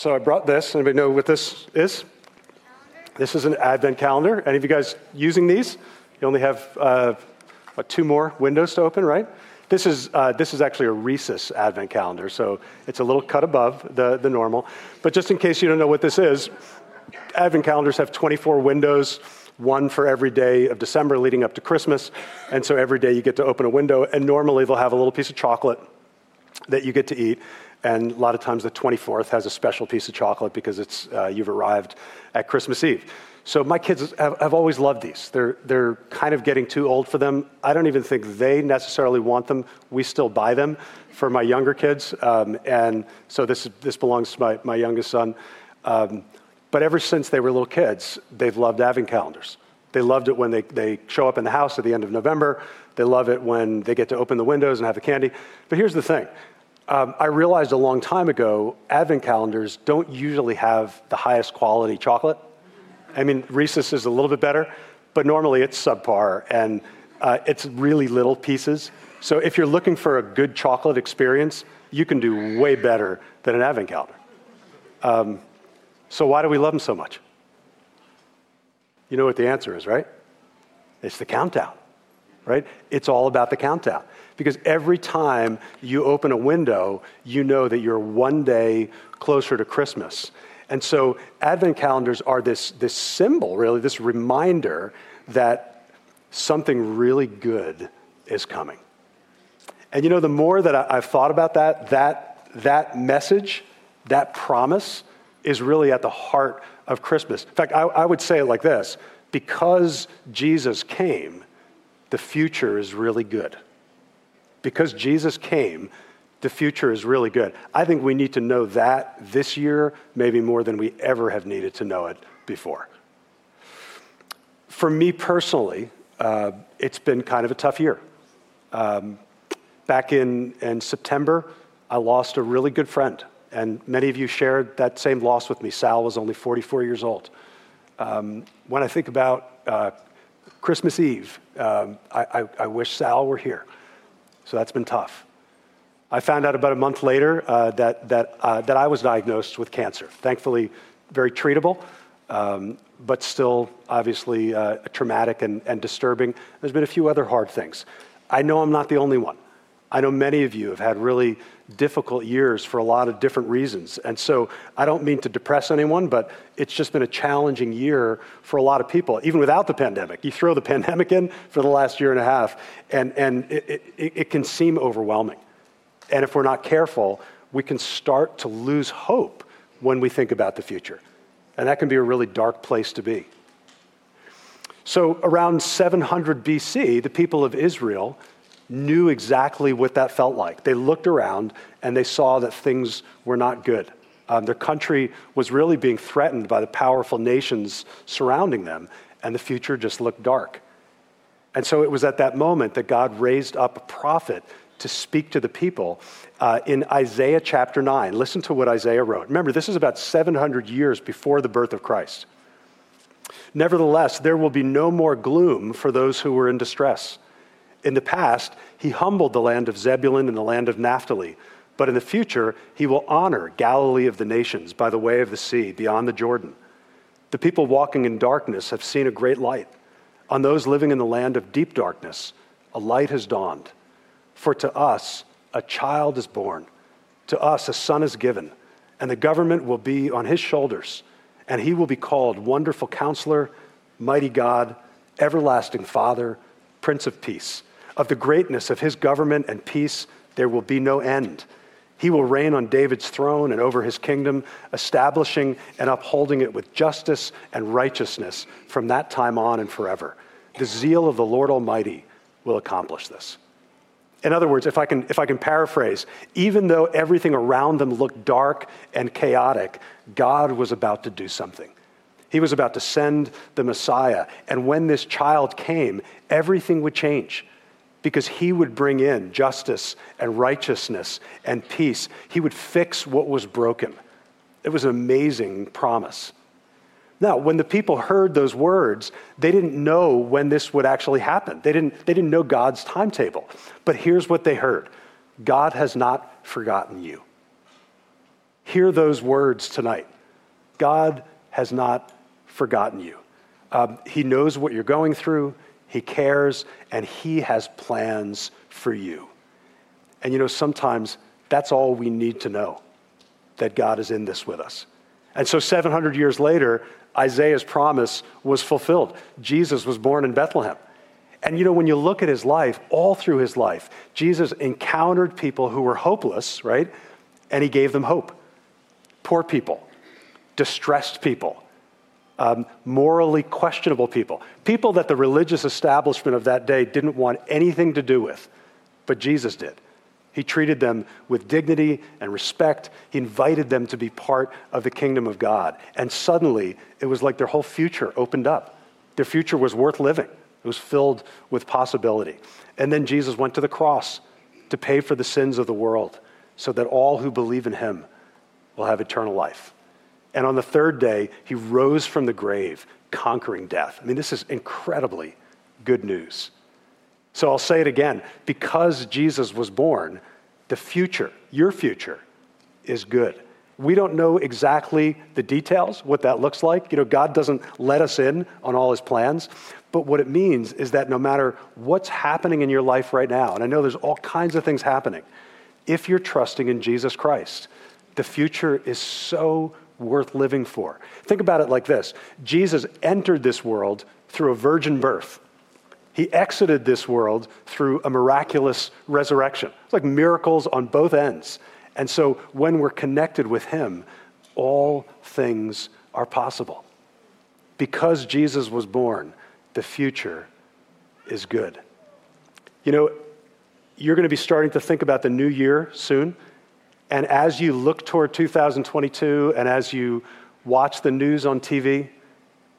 So I brought this. Anybody know what this is? This is an advent calendar. Any of you guys using these? You only have uh, what, two more windows to open, right? This is, uh, this is actually a Reese's advent calendar, so it's a little cut above the, the normal. But just in case you don't know what this is, advent calendars have 24 windows, one for every day of December leading up to Christmas. And so every day you get to open a window, and normally they'll have a little piece of chocolate that you get to eat. And a lot of times the 24th has a special piece of chocolate because it's, uh, you've arrived at Christmas Eve. So my kids have, have, always loved these. They're, they're kind of getting too old for them. I don't even think they necessarily want them. We still buy them for my younger kids. Um, and so this, this belongs to my, my youngest son. Um, but ever since they were little kids, they've loved having calendars. They loved it when they, they show up in the house at the end of November. They love it when they get to open the windows and have the candy. But here's the thing um, I realized a long time ago, Advent calendars don't usually have the highest quality chocolate. I mean, Reese's is a little bit better, but normally it's subpar and uh, it's really little pieces. So if you're looking for a good chocolate experience, you can do way better than an Advent calendar. Um, so why do we love them so much? You know what the answer is, right? It's the countdown, right? It's all about the countdown. Because every time you open a window, you know that you're one day closer to Christmas. And so Advent calendars are this, this symbol, really, this reminder that something really good is coming. And you know, the more that I, have thought about that, that, that message, that promise, is really at the heart of Christmas. In fact, I, I would say it like this because Jesus came, the future is really good because Jesus came, the future is really good. I think we need to know that this year, maybe more than we ever have needed to know it before. For me personally, uh, it's been kind of a tough year. Um, back in, in September, I lost a really good friend, and many of you shared that same loss with me. Sal was only 44 years old. Um, when I think about uh, Christmas Eve, um, I, I, I wish Sal were here. So that's been tough. I found out about a month later uh, that, that, uh, that I was diagnosed with cancer. Thankfully, very treatable, um, but still obviously uh, traumatic and, and disturbing. There's been a few other hard things. I know I'm not the only one. I know many of you have had really difficult years for a lot of different reasons. And so I don't mean to depress anyone, but it's just been a challenging year for a lot of people, even without the pandemic. You throw the pandemic in for the last year and a half, and, and it, it, it can seem overwhelming. And if we're not careful, we can start to lose hope when we think about the future. And that can be a really dark place to be. So, around 700 BC, the people of Israel knew exactly what that felt like. They looked around and they saw that things were not good. Um, their country was really being threatened by the powerful nations surrounding them, and the future just looked dark. And so it was at that moment that God raised up a prophet to speak to the people uh, in Isaiah chapter 9. Listen to what Isaiah wrote. Remember, this is about 700 years before the birth of Christ. Nevertheless, there will be no more gloom for those who were in distress. In the past, he humbled the land of Zebulun and the land of Naphtali. But in the future, he will honor Galilee of the nations by the way of the sea, beyond the Jordan. The people walking in darkness have seen a great light. On those living in the land of deep darkness, a light has dawned. For to us, a child is born, to us, a son is given, and the government will be on his shoulders, and he will be called Wonderful Counselor, Mighty God, Everlasting Father, Prince of Peace. Of the greatness of his government and peace, there will be no end. He will reign on David's throne and over his kingdom, establishing and upholding it with justice and righteousness from that time on and forever. The zeal of the Lord Almighty will accomplish this. In other words, if I can, if I can paraphrase, even though everything around them looked dark and chaotic, God was about to do something. He was about to send the Messiah. And when this child came, everything would change because he would bring in justice and righteousness and peace. He would fix what was broken. It was an amazing promise. Now, when the people heard those words, they didn't know when this would actually happen. They didn't, they didn't know God's timetable. But here's what they heard God has not forgotten you. hear those words tonight. God has not forgotten you. Um, he knows what you're going through, He cares, and He has plans for you. And you know, sometimes that's all we need to know that God is in this with us. And so 700 years later, Isaiah's promise was fulfilled. Jesus was born in Bethlehem. And you know, when you look at his life, all through his life, Jesus encountered people who were hopeless, right? And he gave them hope. Poor people, distressed people, um, morally questionable people, people that the religious establishment of that day didn't want anything to do with, but Jesus did. He treated them with dignity and respect. He invited them to be part of the kingdom of God. And suddenly, it was like their whole future opened up. Their future was worth living, it was filled with possibility. And then Jesus went to the cross to pay for the sins of the world so that all who believe in him will have eternal life. And on the third day, he rose from the grave, conquering death. I mean, this is incredibly good news. So I'll say it again because Jesus was born, the future, your future, is good. We don't know exactly the details, what that looks like. You know, God doesn't let us in on all his plans. But what it means is that no matter what's happening in your life right now, and I know there's all kinds of things happening, if you're trusting in Jesus Christ, the future is so worth living for. Think about it like this Jesus entered this world through a virgin birth. He exited this world through a miraculous resurrection. It's like miracles on both ends. And so when we're connected with Him, all things are possible. Because Jesus was born, the future is good. You know, you're going to be starting to think about the new year soon. And as you look toward 2022 and as you watch the news on TV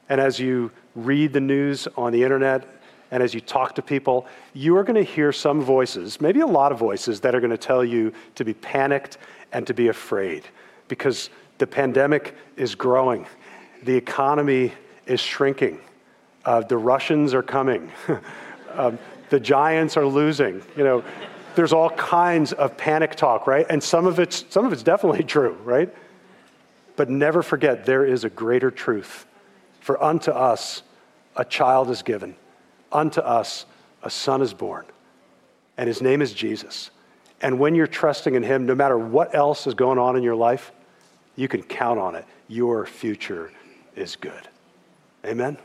and as you read the news on the internet and as you talk to people, you are going to hear some voices, maybe a lot of voices, that are going to tell you to be panicked and to be afraid because the pandemic is growing, the economy is shrinking, uh, the Russians are coming, um, the giants are losing. You know, there's all kinds of panic talk, right? And some of it's some of it's definitely true, right? But never forget there is a greater truth. For unto us a child is given unto us a son is born, and his name is Jesus. And when you're trusting in him, no matter what else is going on in your life, you can count on it. Your future is good. Amen.